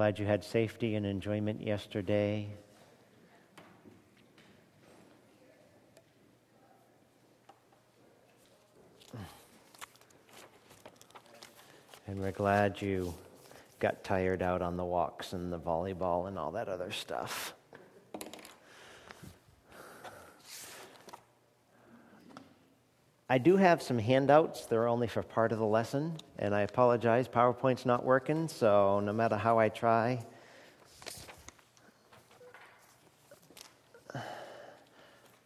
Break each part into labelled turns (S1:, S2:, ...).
S1: Glad you had safety and enjoyment yesterday. And we're glad you got tired out on the walks and the volleyball and all that other stuff. I do have some handouts. They're only for part of the lesson, and I apologize. PowerPoint's not working, so no matter how I try,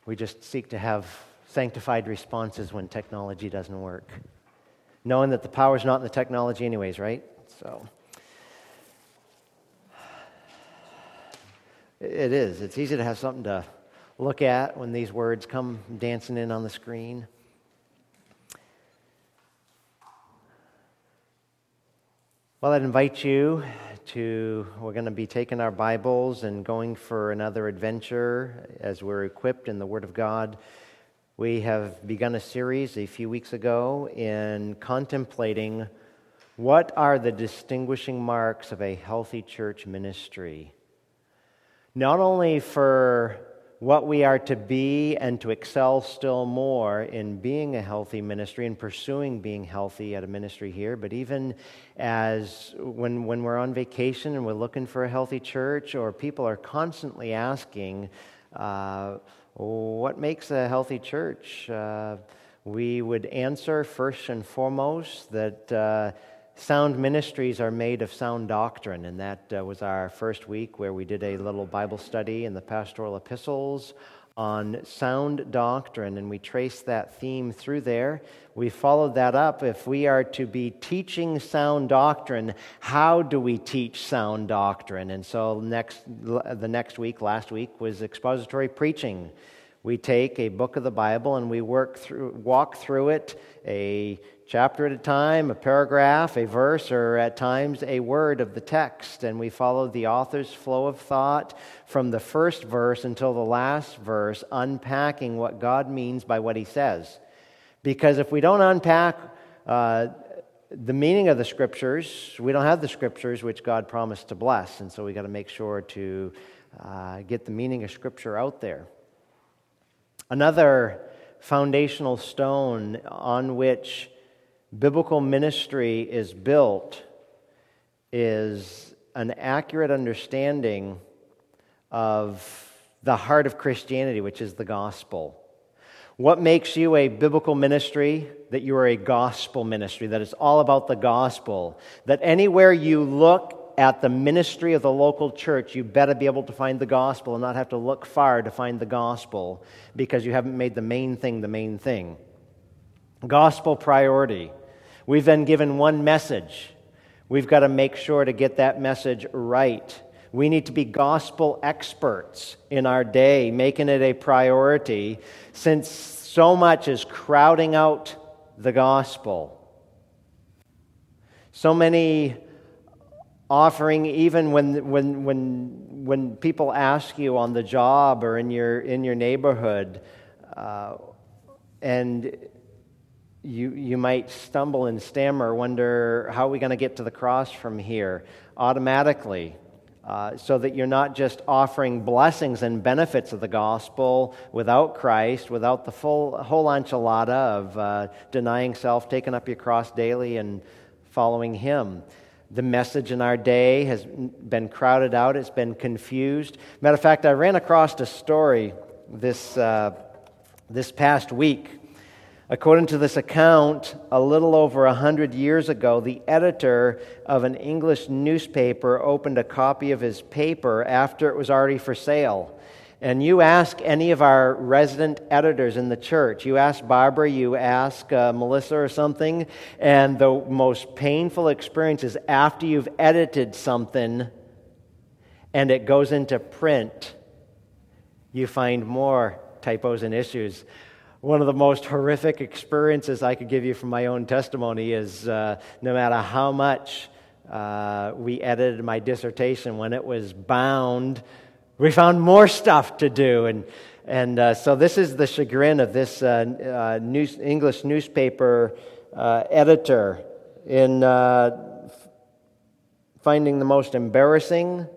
S1: we just seek to have sanctified responses when technology doesn't work. Knowing that the power's not in the technology, anyways, right? So. It is. It's easy to have something to look at when these words come dancing in on the screen. Well, I'd invite you to, we're going to be taking our Bibles and going for another adventure as we're equipped in the Word of God. We have begun a series a few weeks ago in contemplating what are the distinguishing marks of a healthy church ministry. Not only for what we are to be and to excel still more in being a healthy ministry and pursuing being healthy at a ministry here, but even as when, when we're on vacation and we're looking for a healthy church, or people are constantly asking, uh, what makes a healthy church? Uh, we would answer first and foremost that. Uh, sound ministries are made of sound doctrine, and that uh, was our first week where we did a little Bible study in the pastoral epistles on sound doctrine, and we traced that theme through there. We followed that up. If we are to be teaching sound doctrine, how do we teach sound doctrine? And so, next, the next week, last week, was expository preaching. We take a book of the Bible and we work through, walk through it, a chapter at a time, a paragraph, a verse, or at times a word of the text. And we follow the author's flow of thought from the first verse until the last verse, unpacking what God means by what he says. Because if we don't unpack uh, the meaning of the scriptures, we don't have the scriptures which God promised to bless. And so we got to make sure to uh, get the meaning of scripture out there. Another foundational stone on which biblical ministry is built is an accurate understanding of the heart of Christianity, which is the gospel. What makes you a biblical ministry? That you are a gospel ministry, that it's all about the gospel. That anywhere you look at the ministry of the local church, you better be able to find the gospel and not have to look far to find the gospel because you haven't made the main thing the main thing. Gospel priority. We've been given one message. We've got to make sure to get that message right. We need to be gospel experts in our day, making it a priority, since so much is crowding out the gospel. So many offering, even when, when, when, when people ask you on the job or in your, in your neighborhood, uh, and you, you might stumble and stammer, wonder how are we going to get to the cross from here automatically, uh, so that you're not just offering blessings and benefits of the gospel without Christ, without the full whole enchilada of uh, denying self, taking up your cross daily, and following Him. The message in our day has been crowded out, it's been confused. Matter of fact, I ran across a story this, uh, this past week According to this account, a little over a hundred years ago, the editor of an English newspaper opened a copy of his paper after it was already for sale. And you ask any of our resident editors in the church, you ask Barbara, you ask uh, Melissa or something, and the most painful experience is after you've edited something and it goes into print, you find more typos and issues one of the most horrific experiences I could give you from my own testimony is uh, no matter how much uh, we edited my dissertation, when it was bound, we found more stuff to do. And, and uh, so this is the chagrin of this uh, uh, news, English newspaper uh, editor. In finding the most embarrassing,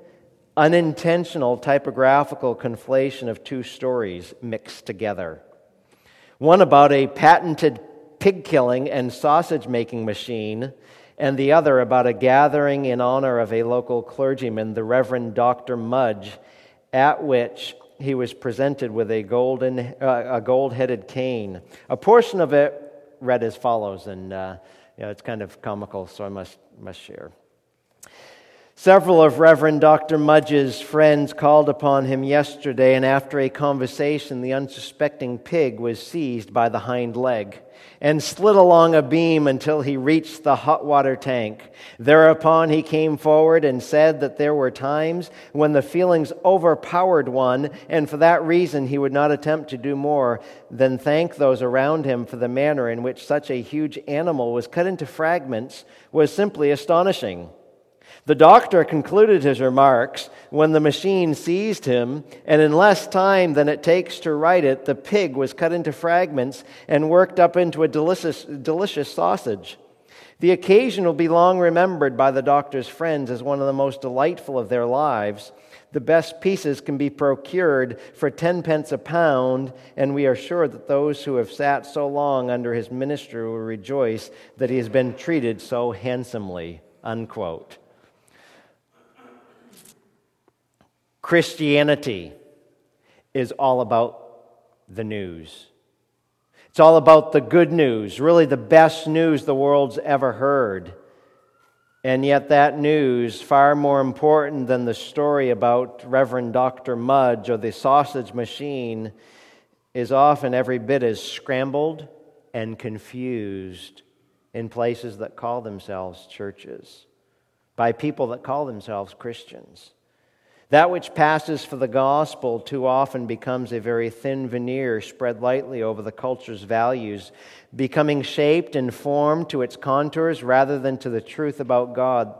S1: unintentional typographical conflation of two stories mixed together. One about a patented pig killing and sausage making machine, and the other about a gathering in honor of a local clergyman, the Reverend Dr. Mudge, at which he was presented with a golden, uh, a gold-headed cane. A portion of it read as follows, and uh, you know, it's kind of comical, so I must must share. Several of Reverend Dr. Mudge's friends called upon him yesterday, and after a conversation, the unsuspecting pig was seized by the hind leg and slid along a beam until he reached the hot water tank. Thereupon he came forward and said that there were times when the feelings overpowered one, and for that reason he would not attempt to do more than thank those around him for the manner in which such a huge animal was cut into fragments was simply astonishing. The doctor concluded his remarks when the machine seized him, and in less time than it takes to write it, the pig was cut into fragments and worked up into a delicious, delicious sausage. The occasion will be long remembered by the doctor's friends as one of the most delightful of their lives. The best pieces can be procured for ten pence a pound, and we are sure that those who have sat so long under his ministry will rejoice that he has been treated so handsomely. Unquote. Christianity is all about the news. It's all about the good news, really the best news the world's ever heard. And yet, that news, far more important than the story about Reverend Dr. Mudge or the sausage machine, is often every bit as scrambled and confused in places that call themselves churches, by people that call themselves Christians. That which passes for the gospel too often becomes a very thin veneer spread lightly over the culture's values, becoming shaped and formed to its contours rather than to the truth about God.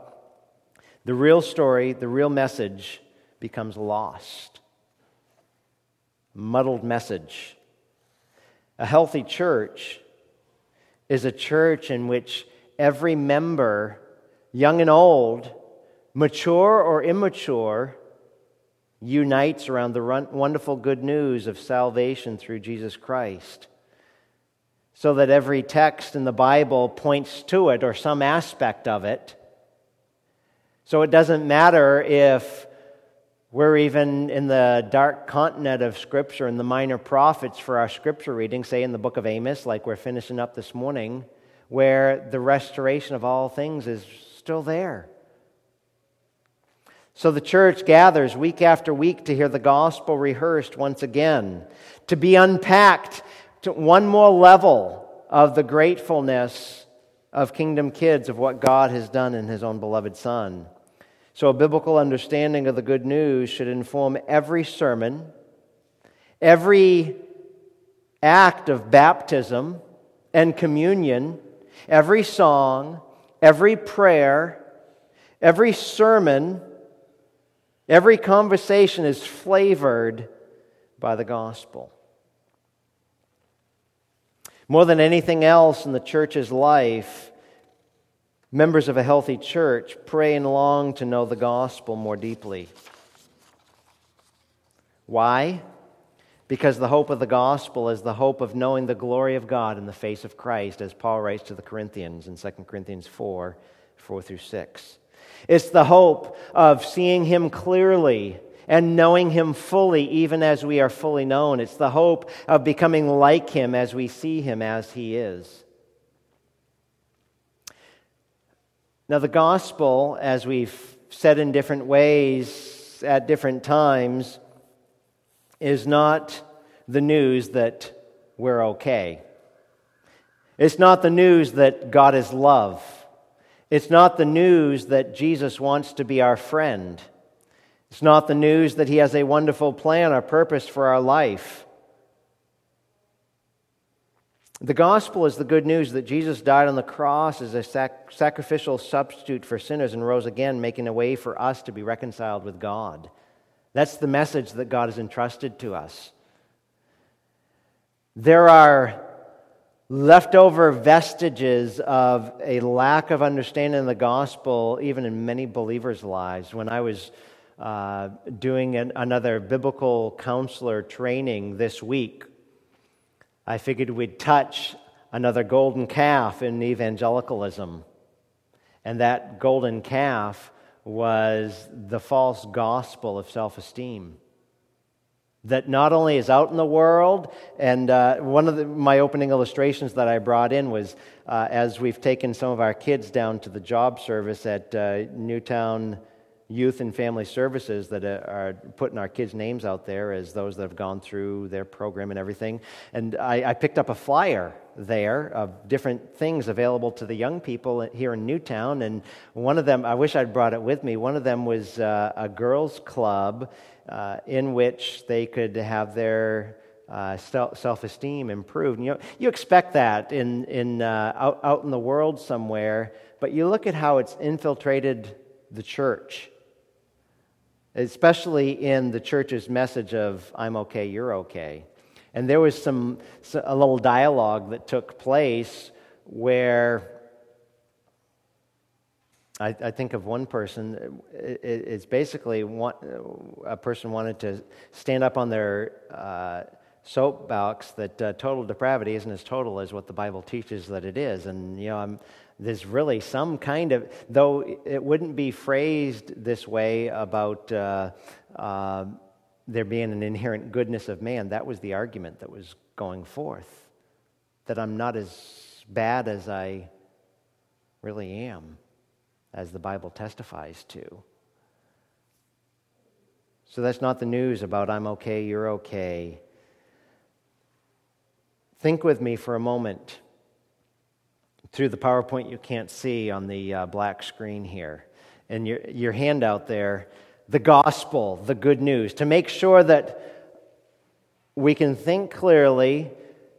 S1: The real story, the real message, becomes lost. Muddled message. A healthy church is a church in which every member, young and old, mature or immature, unites around the wonderful good news of salvation through Jesus Christ. So that every text in the Bible points to it or some aspect of it. So it doesn't matter if we're even in the dark continent of Scripture and the minor prophets for our Scripture reading, say in the book of Amos, like we're finishing up this morning, where the restoration of all things is still there. So the church gathers week after week to hear the gospel rehearsed once again, to be unpacked to one more level of the gratefulness of kingdom kids of what God has done in his own beloved Son. So a biblical understanding of the good news should inform every sermon, every act of baptism and communion, every song, every prayer, every sermon Every conversation is flavored by the gospel. More than anything else in the church's life, members of a healthy church pray and long to know the gospel more deeply. Why? Because the hope of the gospel is the hope of knowing the glory of God in the face of Christ, as Paul writes to the Corinthians in 2 Corinthians 4 4 through 6. It's the hope of seeing Him clearly and knowing Him fully, even as we are fully known. It's the hope of becoming like Him as we see Him as He is. Now, the gospel, as we've said in different ways at different times, is not the news that we're okay. It's not the news that God is love. It's not the news that Jesus wants to be our friend. It's not the news that he has a wonderful plan or purpose for our life. The gospel is the good news that Jesus died on the cross as a sac- sacrificial substitute for sinners and rose again, making a way for us to be reconciled with God. That's the message that God has entrusted to us. There are leftover vestiges of a lack of understanding of the gospel, even in many believers' lives. When I was uh, doing an, another biblical counselor training this week, I figured we'd touch another golden calf in evangelicalism. And that golden calf was the false gospel of self esteem that not only is out in the world, and uh, one of the, my opening illustrations that I brought in was uh, as we've taken some of our kids down to the job service at uh, Newtown Youth and Family Services that uh, are putting our kids' names out there as those that have gone through their program and everything. And I, I picked up a flyer there of different things available to the young people here in Newtown. And one of them, I wish I'd brought it with me, one of them was uh, a girls' club uh, in which they could have their uh, self esteem improved. And you, know, you expect that in, in, uh, out, out in the world somewhere, but you look at how it's infiltrated the church, especially in the church's message of, I'm okay, you're okay. And there was some, a little dialogue that took place where I, I, think of one person. It, it's basically one, a person wanted to stand up on their uh, soapbox that uh, total depravity isn't as total as what the Bible teaches that it is. And, you know, I'm, there's really some kind of, though it wouldn't be phrased this way about uh, uh there being an inherent goodness of man, that was the argument that was going forth. That I'm not as bad as I really am as the Bible testifies to. So that's not the news about I'm okay, you're okay. Think with me for a moment through the PowerPoint you can't see on the uh, black screen here. And your, your handout there, the gospel, the good news, to make sure that we can think clearly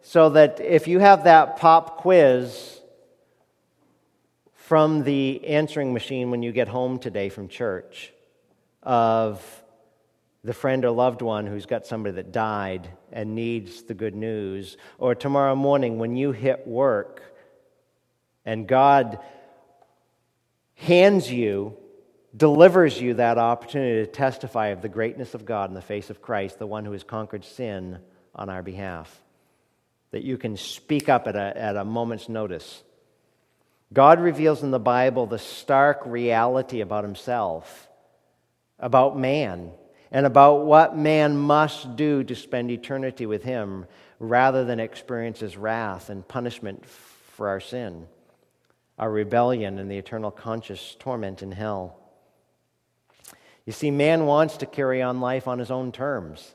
S1: so that if you have that pop quiz, from the answering machine when you get home today from church of the friend or loved one who's got somebody that died and needs the good news, or tomorrow morning when you hit work and God hands you, delivers you that opportunity to testify of the greatness of God in the face of Christ, the one who has conquered sin on our behalf. That you can speak up at a, at a moment's notice God reveals in the Bible the stark reality about himself, about man, and about what man must do to spend eternity with him rather than experience his wrath and punishment for our sin, our rebellion, and the eternal conscious torment in hell. You see, man wants to carry on life on his own terms.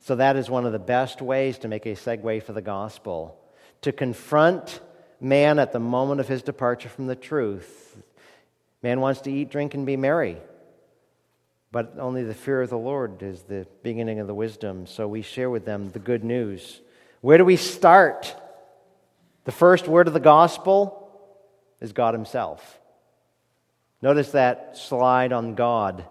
S1: So, that is one of the best ways to make a segue for the gospel to confront man at the moment of his departure from the truth. Man wants to eat, drink, and be merry. But only the fear of the Lord is the beginning of the wisdom. So we share with them the good news. Where do we start? The first word of the gospel is God Himself. Notice that slide on God.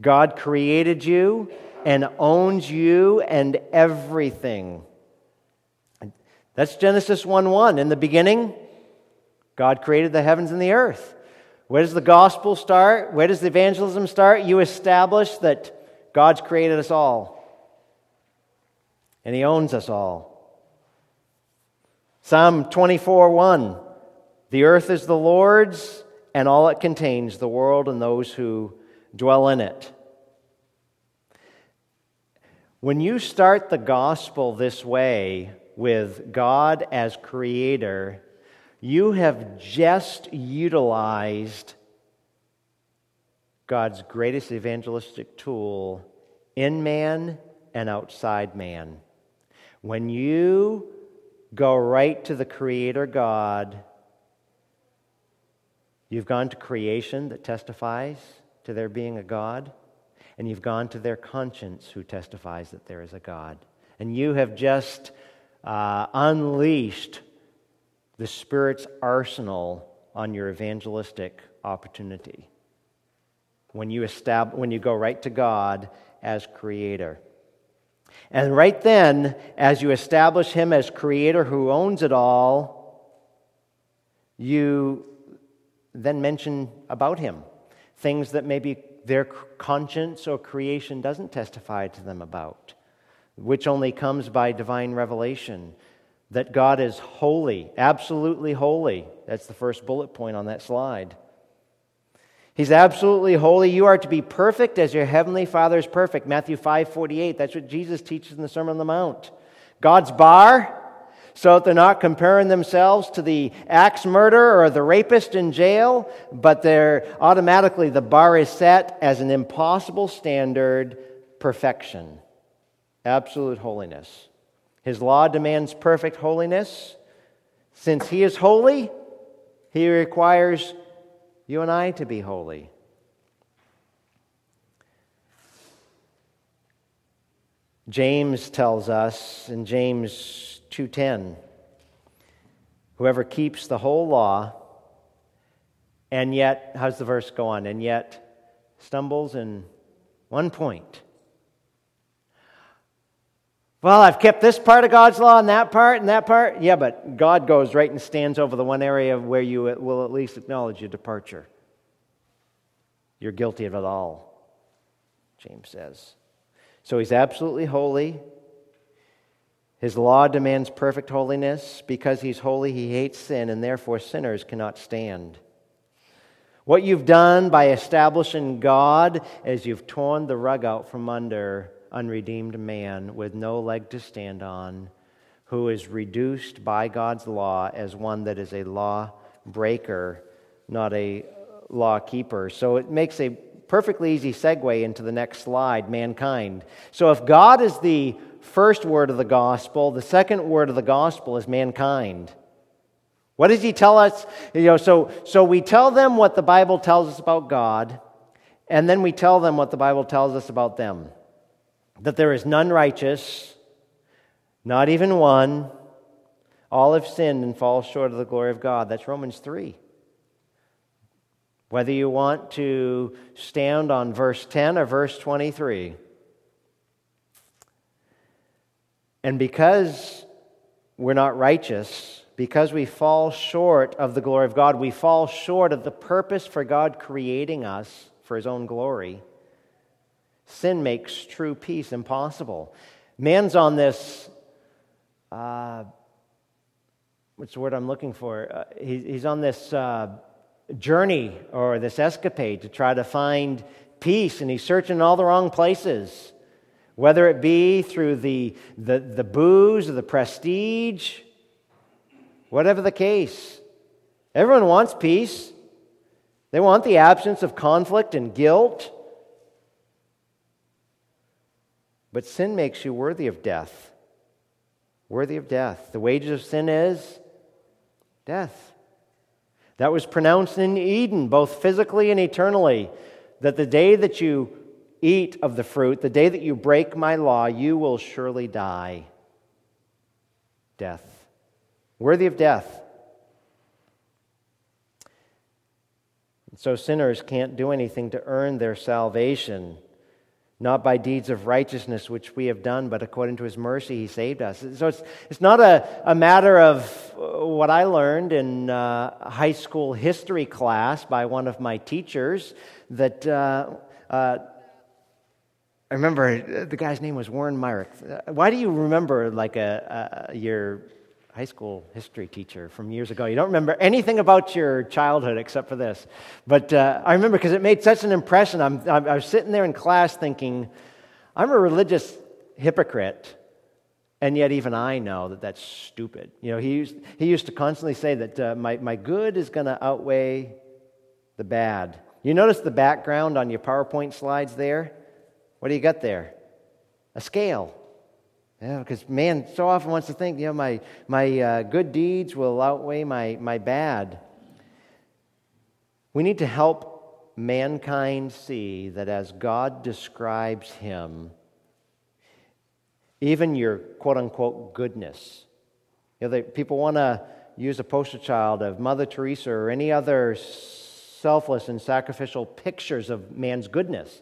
S1: God created you and owns you and everything. That's Genesis 1 1. In the beginning, God created the heavens and the earth. Where does the gospel start? Where does the evangelism start? You establish that God's created us all, and He owns us all. Psalm 24 1 The earth is the Lord's, and all it contains, the world and those who dwell in it. When you start the gospel this way, with God as creator, you have just utilized God's greatest evangelistic tool in man and outside man. When you go right to the Creator God, you've gone to creation that testifies to there being a God, and you've gone to their conscience who testifies that there is a God. And you have just uh, unleashed the Spirit's arsenal on your evangelistic opportunity. When you, establish, when you go right to God as creator. And right then, as you establish him as creator who owns it all, you then mention about him things that maybe their conscience or creation doesn't testify to them about, which only comes by divine revelation. That God is holy, absolutely holy. That's the first bullet point on that slide. He's absolutely holy. You are to be perfect as your heavenly Father is perfect. Matthew 5 48. That's what Jesus teaches in the Sermon on the Mount. God's bar, so that they're not comparing themselves to the axe murderer or the rapist in jail, but they're automatically, the bar is set as an impossible standard perfection, absolute holiness. His law demands perfect holiness. Since He is holy, He requires you and I to be holy. James tells us in James 2:10 whoever keeps the whole law and yet how's the verse go on and yet stumbles in one point well, I've kept this part of God's law and that part and that part. Yeah, but God goes right and stands over the one area where you will at least acknowledge your departure. You're guilty of it all, James says. So he's absolutely holy. His law demands perfect holiness. Because he's holy, he hates sin, and therefore sinners cannot stand. What you've done by establishing God is you've torn the rug out from under unredeemed man with no leg to stand on, who is reduced by God's law as one that is a law breaker, not a law keeper. So it makes a perfectly easy segue into the next slide mankind. So if God is the first word of the gospel, the second word of the gospel is mankind. What does he tell us? You know, so, so we tell them what the Bible tells us about God, and then we tell them what the Bible tells us about them that there is none righteous, not even one. All have sinned and fall short of the glory of God. That's Romans 3. Whether you want to stand on verse 10 or verse 23. And because we're not righteous, because we fall short of the glory of God, we fall short of the purpose for God creating us for His own glory. Sin makes true peace impossible. Man's on this, uh, what's the word I'm looking for? Uh, he, he's on this uh, journey or this escapade to try to find peace, and he's searching in all the wrong places. Whether it be through the, the, the booze or the prestige, whatever the case. Everyone wants peace. They want the absence of conflict and guilt. But sin makes you worthy of death. Worthy of death. The wages of sin is death. That was pronounced in Eden, both physically and eternally, that the day that you eat of the fruit, the day that you break my law, you will surely die. Death. Worthy of death. So sinners can't do anything to earn their salvation not by deeds of righteousness which we have done, but according to his mercy he saved us. So it's, it's not a, a matter of uh, what I learned in uh, high school history class by one of my teachers that. Uh, uh, I remember the guy's name was Warren Myrick. Why do you remember like a, a your high school history teacher from years ago. You don't remember anything about your childhood except for this. But uh, I remember because it made such an impression. I'm, I'm, I was sitting there in class thinking, I'm a religious hypocrite. And yet, even I know that that's stupid. You know, he used, he used to constantly say that uh, my, my good is going to outweigh the bad. You notice the background on your PowerPoint slides there? What do you got there? A scale. Yeah, because man so often wants to think, you know, my, my uh, good deeds will outweigh my, my bad. We need to help mankind see that as God describes him, even your quote unquote goodness, you know, people want to use a poster child of Mother Teresa or any other selfless and sacrificial pictures of man's goodness.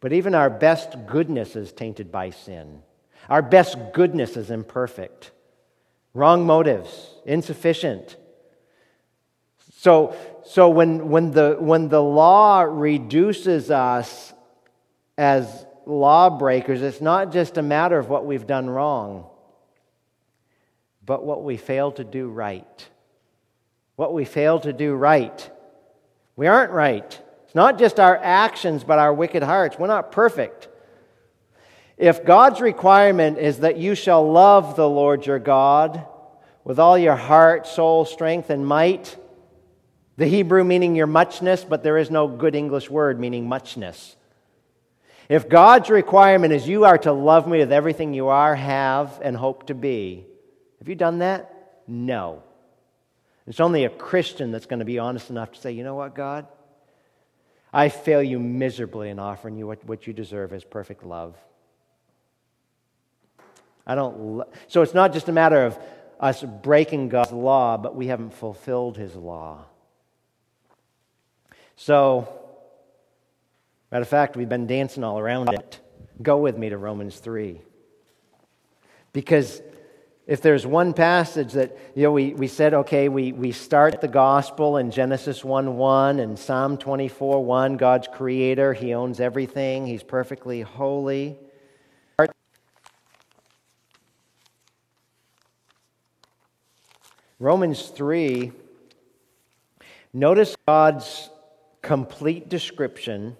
S1: But even our best goodness is tainted by sin. Our best goodness is imperfect. Wrong motives, insufficient. So, so when, when, the, when the law reduces us as lawbreakers, it's not just a matter of what we've done wrong, but what we fail to do right. What we fail to do right. We aren't right. It's not just our actions, but our wicked hearts. We're not perfect. If God's requirement is that you shall love the Lord your God with all your heart, soul, strength, and might, the Hebrew meaning your muchness, but there is no good English word meaning muchness. If God's requirement is you are to love me with everything you are, have, and hope to be, have you done that? No. It's only a Christian that's going to be honest enough to say, you know what, God? I fail you miserably in offering you what, what you deserve as perfect love. I don't. So it's not just a matter of us breaking God's law, but we haven't fulfilled his law. So, matter of fact, we've been dancing all around it. Go with me to Romans 3. Because if there's one passage that, you know, we, we said, okay, we, we start the gospel in Genesis 1 1 and Psalm 24 1, God's creator, he owns everything, he's perfectly holy. Romans 3, notice God's complete description,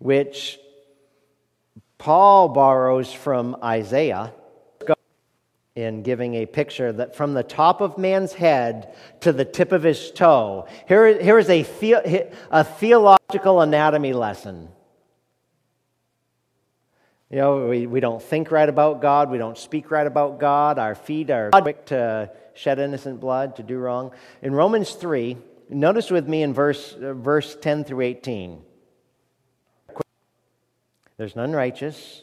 S1: which Paul borrows from Isaiah in giving a picture that from the top of man's head to the tip of his toe. Here, here is a, the, a theological anatomy lesson. You know, we, we don't think right about God. We don't speak right about God. Our feet are quick to shed innocent blood, to do wrong. In Romans 3, Notice with me in verse, uh, verse 10 through 18. There's none righteous,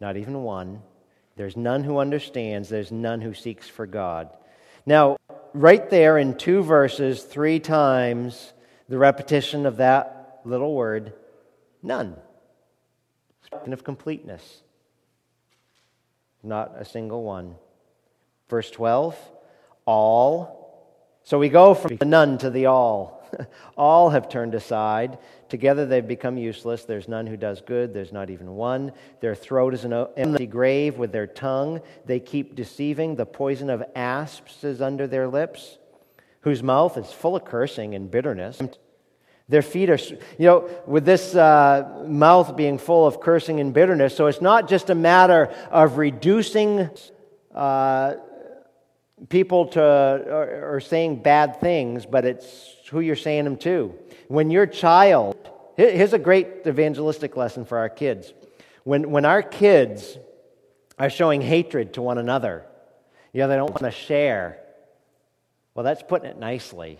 S1: not even one. There's none who understands. There's none who seeks for God. Now, right there in two verses, three times, the repetition of that little word, none. Speaking of completeness. Not a single one. Verse 12, all so we go from the none to the all. all have turned aside. Together they've become useless. There's none who does good. There's not even one. Their throat is an empty grave with their tongue. They keep deceiving. The poison of asps is under their lips, whose mouth is full of cursing and bitterness. Their feet are, you know, with this uh, mouth being full of cursing and bitterness, so it's not just a matter of reducing. Uh, people to are, saying bad things, but it's who you're saying them to. When your child, here's a great evangelistic lesson for our kids. When, when our kids are showing hatred to one another, you know, they don't want to share. Well, that's putting it nicely.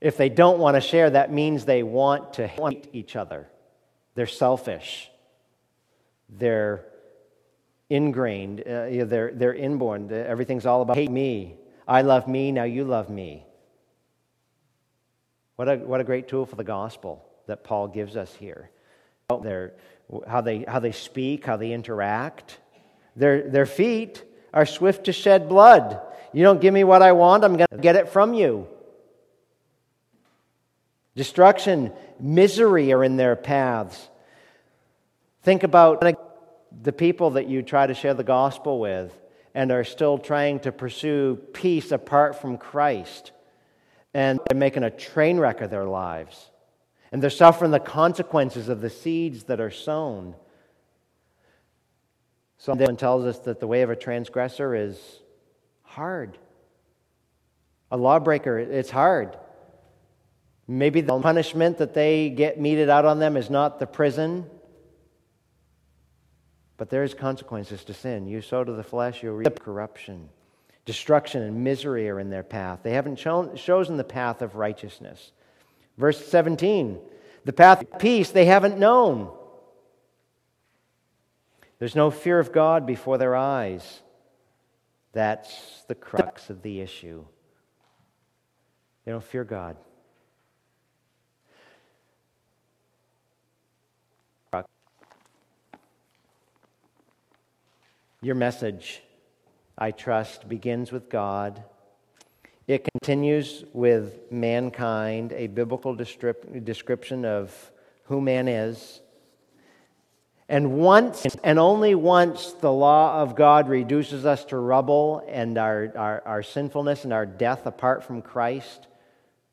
S1: If they don't want to share, that means they want to hate each other. They're selfish. They're ingrained, uh, they're, they're inborn. Everything's all about hate me. I love me, now you love me. What a, what a great tool for the gospel that Paul gives us here. How, they, how they speak, how they interact. Their, their feet are swift to shed blood. You don't give me what I want, I'm going to get it from you. Destruction, misery are in their paths. Think about the people that you try to share the gospel with and are still trying to pursue peace apart from Christ. And they're making a train wreck of their lives. And they're suffering the consequences of the seeds that are sown. Someone tells us that the way of a transgressor is hard. A lawbreaker, it's hard. Maybe the punishment that they get meted out on them is not the prison, but there is consequences to sin. You sow to the flesh, you'll reap corruption. Destruction and misery are in their path. They haven't shown, chosen the path of righteousness. Verse 17 the path of peace they haven't known. There's no fear of God before their eyes. That's the crux of the issue. They don't fear God. Your message, I trust, begins with God. It continues with mankind, a biblical description of who man is. And once and only once the law of God reduces us to rubble and our, our, our, sinfulness and our death apart from Christ,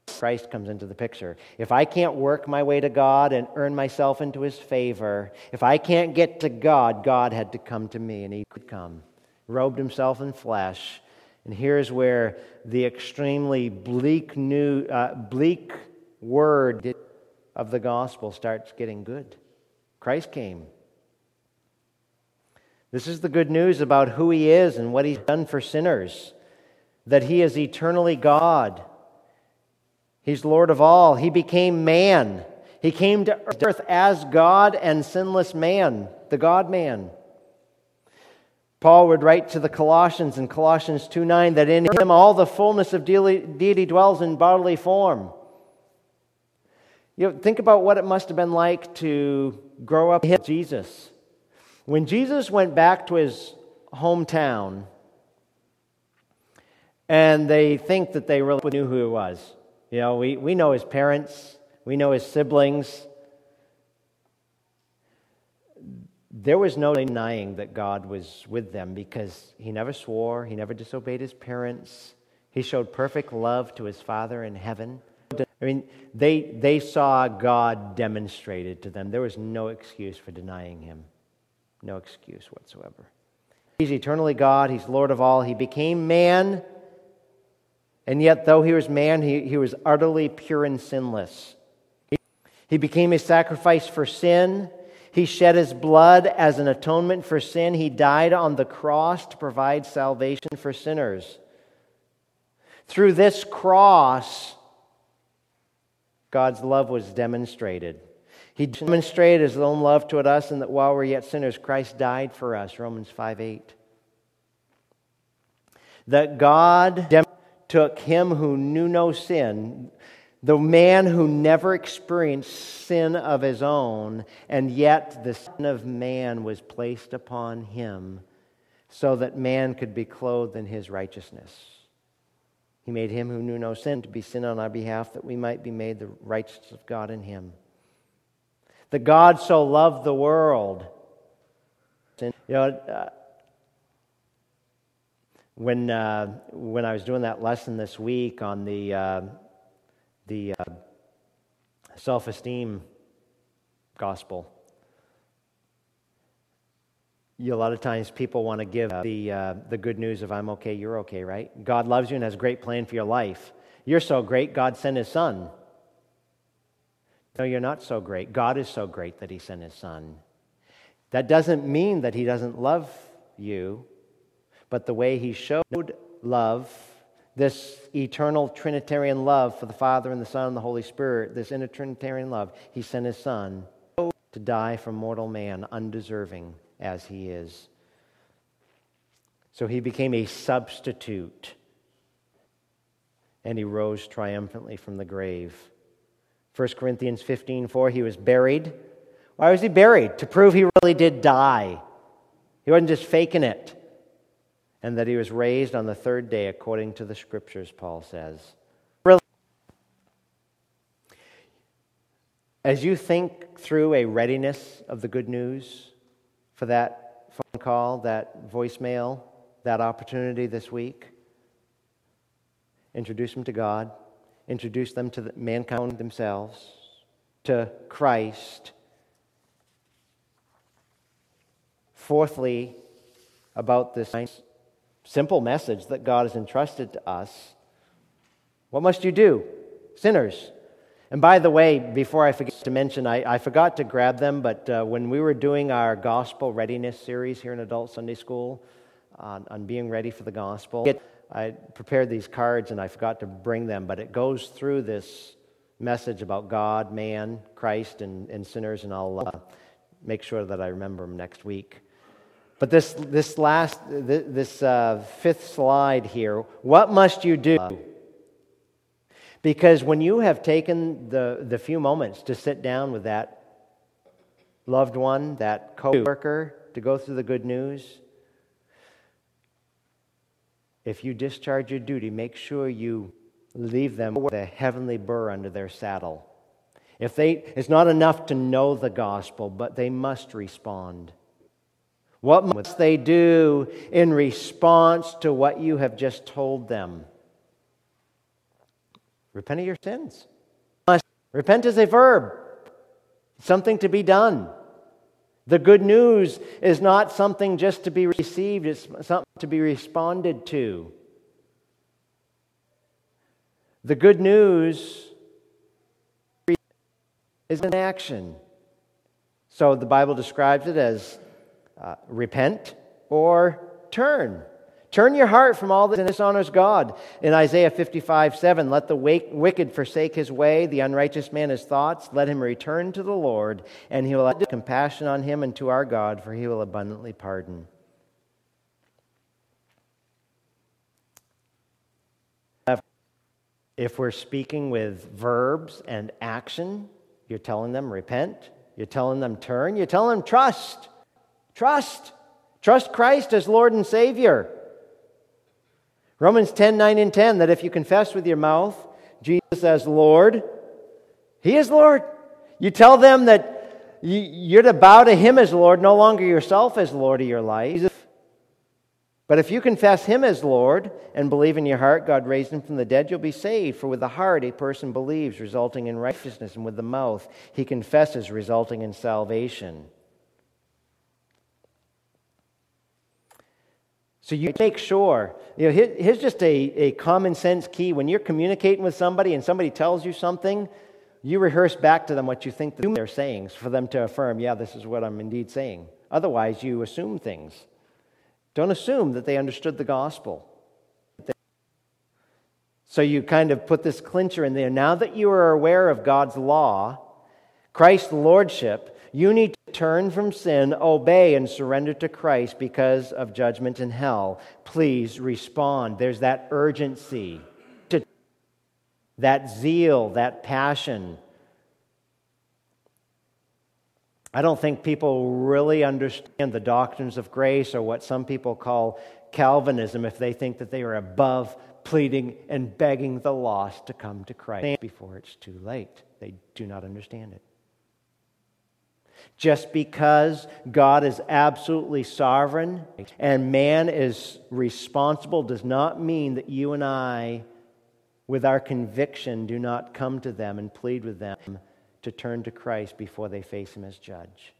S1: Christ comes into the picture. If I can't work my way to God and earn myself into his favor, if I can't get to God, God had to come to me, and he could come, robed himself in flesh. And here's where the extremely bleak, new, uh, bleak word of the gospel starts getting good. Christ came. This is the good news about who he is and what he's done for sinners that he is eternally God. He's Lord of all. He became man. He came to earth as God and sinless man, the God man. Paul would write to the Colossians in Colossians 2 9 that in him all the fullness of deity dwells in bodily form. You know, think about what it must have been like to grow up with Jesus. When Jesus went back to his hometown, and they think that they really knew who he was. You know, we, we know his parents, we know his siblings. There was no denying that God was with them because he never swore, he never disobeyed his parents, he showed perfect love to his Father in heaven. I mean, they, they saw God demonstrated to them. There was no excuse for denying him. No excuse whatsoever. He's eternally God, He's Lord of all. He became man, and yet, though He was man, He, he was utterly pure and sinless. He, he became a sacrifice for sin. He shed his blood as an atonement for sin. He died on the cross to provide salvation for sinners. Through this cross, God's love was demonstrated. He demonstrated his own love toward us, and that while we're yet sinners, Christ died for us. Romans 5 8. That God took him who knew no sin, the man who never experienced sin of his own, and yet the Son of Man was placed upon him so that man could be clothed in his righteousness. He made him who knew no sin to be sin on our behalf that we might be made the righteousness of God in him that God so loved the world. You know, when, uh, when I was doing that lesson this week on the, uh, the uh, self esteem gospel, you, a lot of times people want to give the, uh, the good news of I'm okay, you're okay, right? God loves you and has a great plan for your life. You're so great, God sent his son. No, you're not so great. God is so great that He sent His Son. That doesn't mean that He doesn't love you, but the way He showed love, this eternal Trinitarian love for the Father and the Son and the Holy Spirit, this intertrinitarian love, He sent His Son to die for mortal man, undeserving as He is. So He became a substitute, and He rose triumphantly from the grave. 1 Corinthians 15 4, he was buried. Why was he buried? To prove he really did die. He wasn't just faking it. And that he was raised on the third day according to the scriptures, Paul says. As you think through a readiness of the good news for that phone call, that voicemail, that opportunity this week, introduce them to God introduce them to the, mankind themselves, to Christ. Fourthly, about this simple message that God has entrusted to us, what must you do? Sinners. And by the way, before I forget to mention, I, I forgot to grab them, but uh, when we were doing our gospel readiness series here in Adult Sunday School on, on being ready for the gospel, I prepared these cards and I forgot to bring them, but it goes through this message about God, man, Christ, and, and sinners, and I'll uh, make sure that I remember them next week. But this, this last, this uh, fifth slide here, what must you do? Because when you have taken the, the few moments to sit down with that loved one, that co worker, to go through the good news, if you discharge your duty, make sure you leave them with a heavenly burr under their saddle. If they, it's not enough to know the gospel, but they must respond. What must they do in response to what you have just told them? Repent of your sins. Repent is a verb, something to be done. The good news is not something just to be received, it's something to be responded to. The good news is an action. So the Bible describes it as uh, repent or turn. Turn your heart from all that dishonors God. In Isaiah 55 7, let the wicked forsake his way, the unrighteous man his thoughts. Let him return to the Lord, and he will have compassion on him and to our God, for he will abundantly pardon. If we're speaking with verbs and action, you're telling them repent, you're telling them turn, you're telling them trust. Trust. Trust Christ as Lord and Savior. Romans 10 9 and 10 that if you confess with your mouth Jesus as Lord, He is Lord. You tell them that you're to bow to Him as Lord, no longer yourself as Lord of your life. But if you confess Him as Lord and believe in your heart God raised Him from the dead, you'll be saved. For with the heart a person believes, resulting in righteousness, and with the mouth he confesses, resulting in salvation. So you make sure, you know, here's just a, a common sense key. When you're communicating with somebody and somebody tells you something, you rehearse back to them what you think they're saying for them to affirm, yeah, this is what I'm indeed saying. Otherwise, you assume things. Don't assume that they understood the gospel. So you kind of put this clincher in there. Now that you are aware of God's law, Christ's lordship, you need to turn from sin, obey, and surrender to Christ because of judgment in hell. Please respond. There's that urgency, that zeal, that passion. I don't think people really understand the doctrines of grace or what some people call Calvinism if they think that they are above pleading and begging the lost to come to Christ before it's too late. They do not understand it. Just because God is absolutely sovereign and man is responsible does not mean that you and I, with our conviction, do not come to them and plead with them to turn to Christ before they face Him as judge.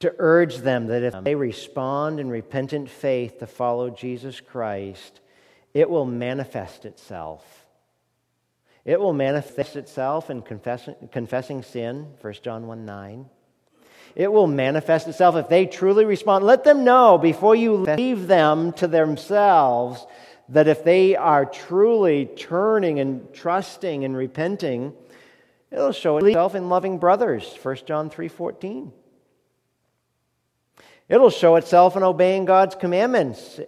S1: To urge them that if they respond in repentant faith to follow Jesus Christ, it will manifest itself it will manifest itself in confessing, confessing sin, 1 John 1 9. It will manifest itself if they truly respond. Let them know before you leave them to themselves that if they are truly turning and trusting and repenting, it'll show itself in loving brothers, 1 John 3 14. It'll show itself in obeying God's commandments.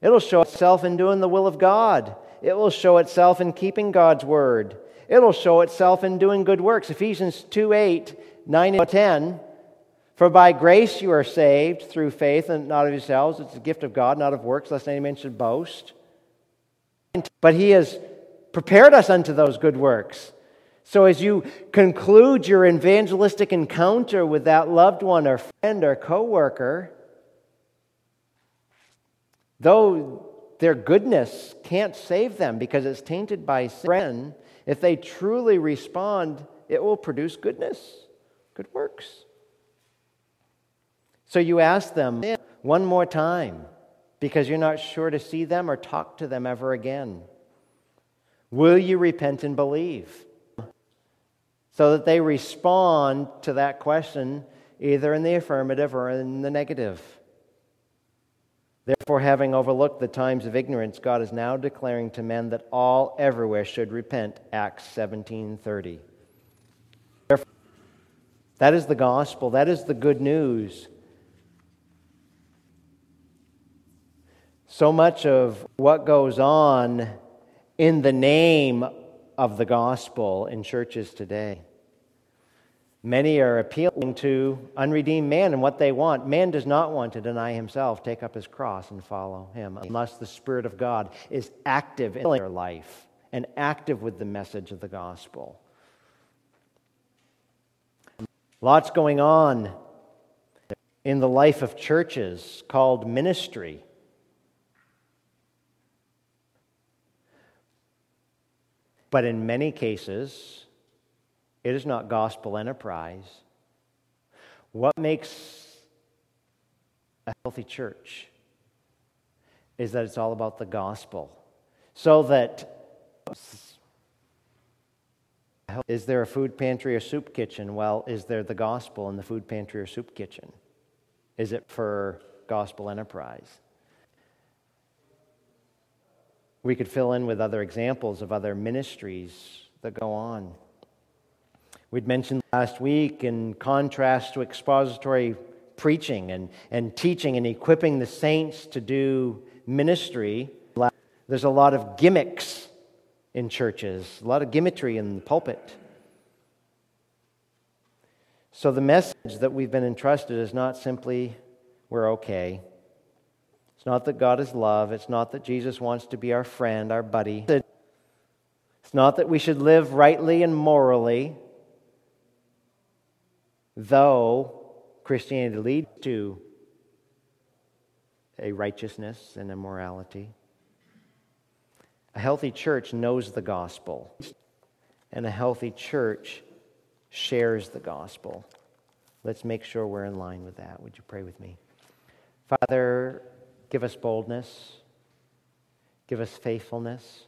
S1: It'll show itself in doing the will of God. It will show itself in keeping God's word. It'll show itself in doing good works. Ephesians 2 8, 9 and 10. For by grace you are saved through faith, and not of yourselves. It's a gift of God, not of works, lest any man should boast. But he has prepared us unto those good works. So as you conclude your evangelistic encounter with that loved one or friend or coworker, though their goodness can't save them because it's tainted by sin. If they truly respond, it will produce goodness, good works. So you ask them one more time because you're not sure to see them or talk to them ever again. Will you repent and believe? So that they respond to that question either in the affirmative or in the negative. Therefore, having overlooked the times of ignorance, God is now declaring to men that all everywhere should repent. Acts 17:30. That is the gospel. That is the good news. So much of what goes on in the name of the gospel in churches today Many are appealing to unredeemed man and what they want. Man does not want to deny himself, take up his cross, and follow him unless the Spirit of God is active in their life and active with the message of the gospel. Lots going on in the life of churches called ministry. But in many cases, it is not gospel enterprise. What makes a healthy church is that it's all about the gospel. So that is there a food pantry or soup kitchen? Well, is there the gospel in the food pantry or soup kitchen? Is it for gospel enterprise? We could fill in with other examples of other ministries that go on. We'd mentioned last week, in contrast to expository preaching and, and teaching and equipping the saints to do ministry, there's a lot of gimmicks in churches, a lot of gimmickry in the pulpit. So the message that we've been entrusted is not simply we're okay. It's not that God is love. It's not that Jesus wants to be our friend, our buddy. It's not that we should live rightly and morally, though Christianity leads to a righteousness and a morality. A healthy church knows the gospel, and a healthy church shares the gospel. Let's make sure we're in line with that. Would you pray with me? Father, give us boldness, give us faithfulness,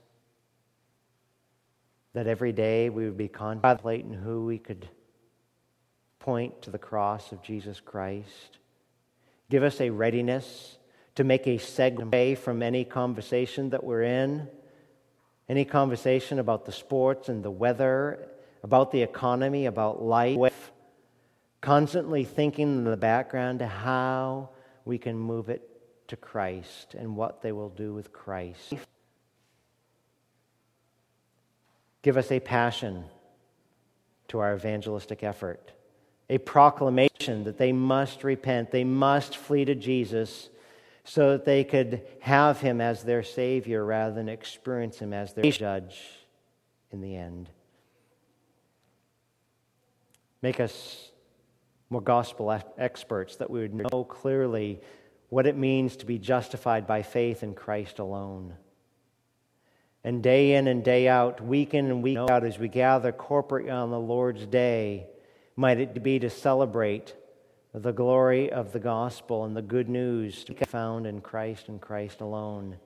S1: that every day we would be contemplating who we could point to the cross of Jesus Christ. Give us a readiness to make a segue from any conversation that we're in any conversation about the sports and the weather, about the economy, about life, constantly thinking in the background how we can move it to Christ and what they will do with Christ. Give us a passion to our evangelistic effort, a proclamation that they must repent, they must flee to Jesus so that they could have him as their Savior rather than experience him as their judge in the end. Make us more gospel experts that we would know clearly what it means to be justified by faith in Christ alone. And day in and day out, week in and week out, as we gather corporately on the Lord's day, might it be to celebrate the glory of the gospel and the good news to be found in Christ and Christ alone.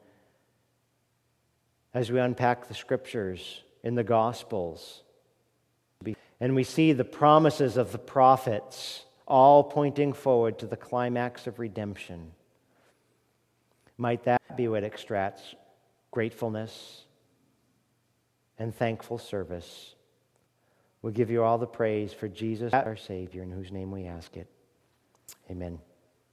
S1: As we unpack the scriptures in the gospels, and we see the promises of the prophets all pointing forward to the climax of redemption. Might that be what extracts gratefulness and thankful service? We give you all the praise for Jesus, our Savior, in whose name we ask it. Amen.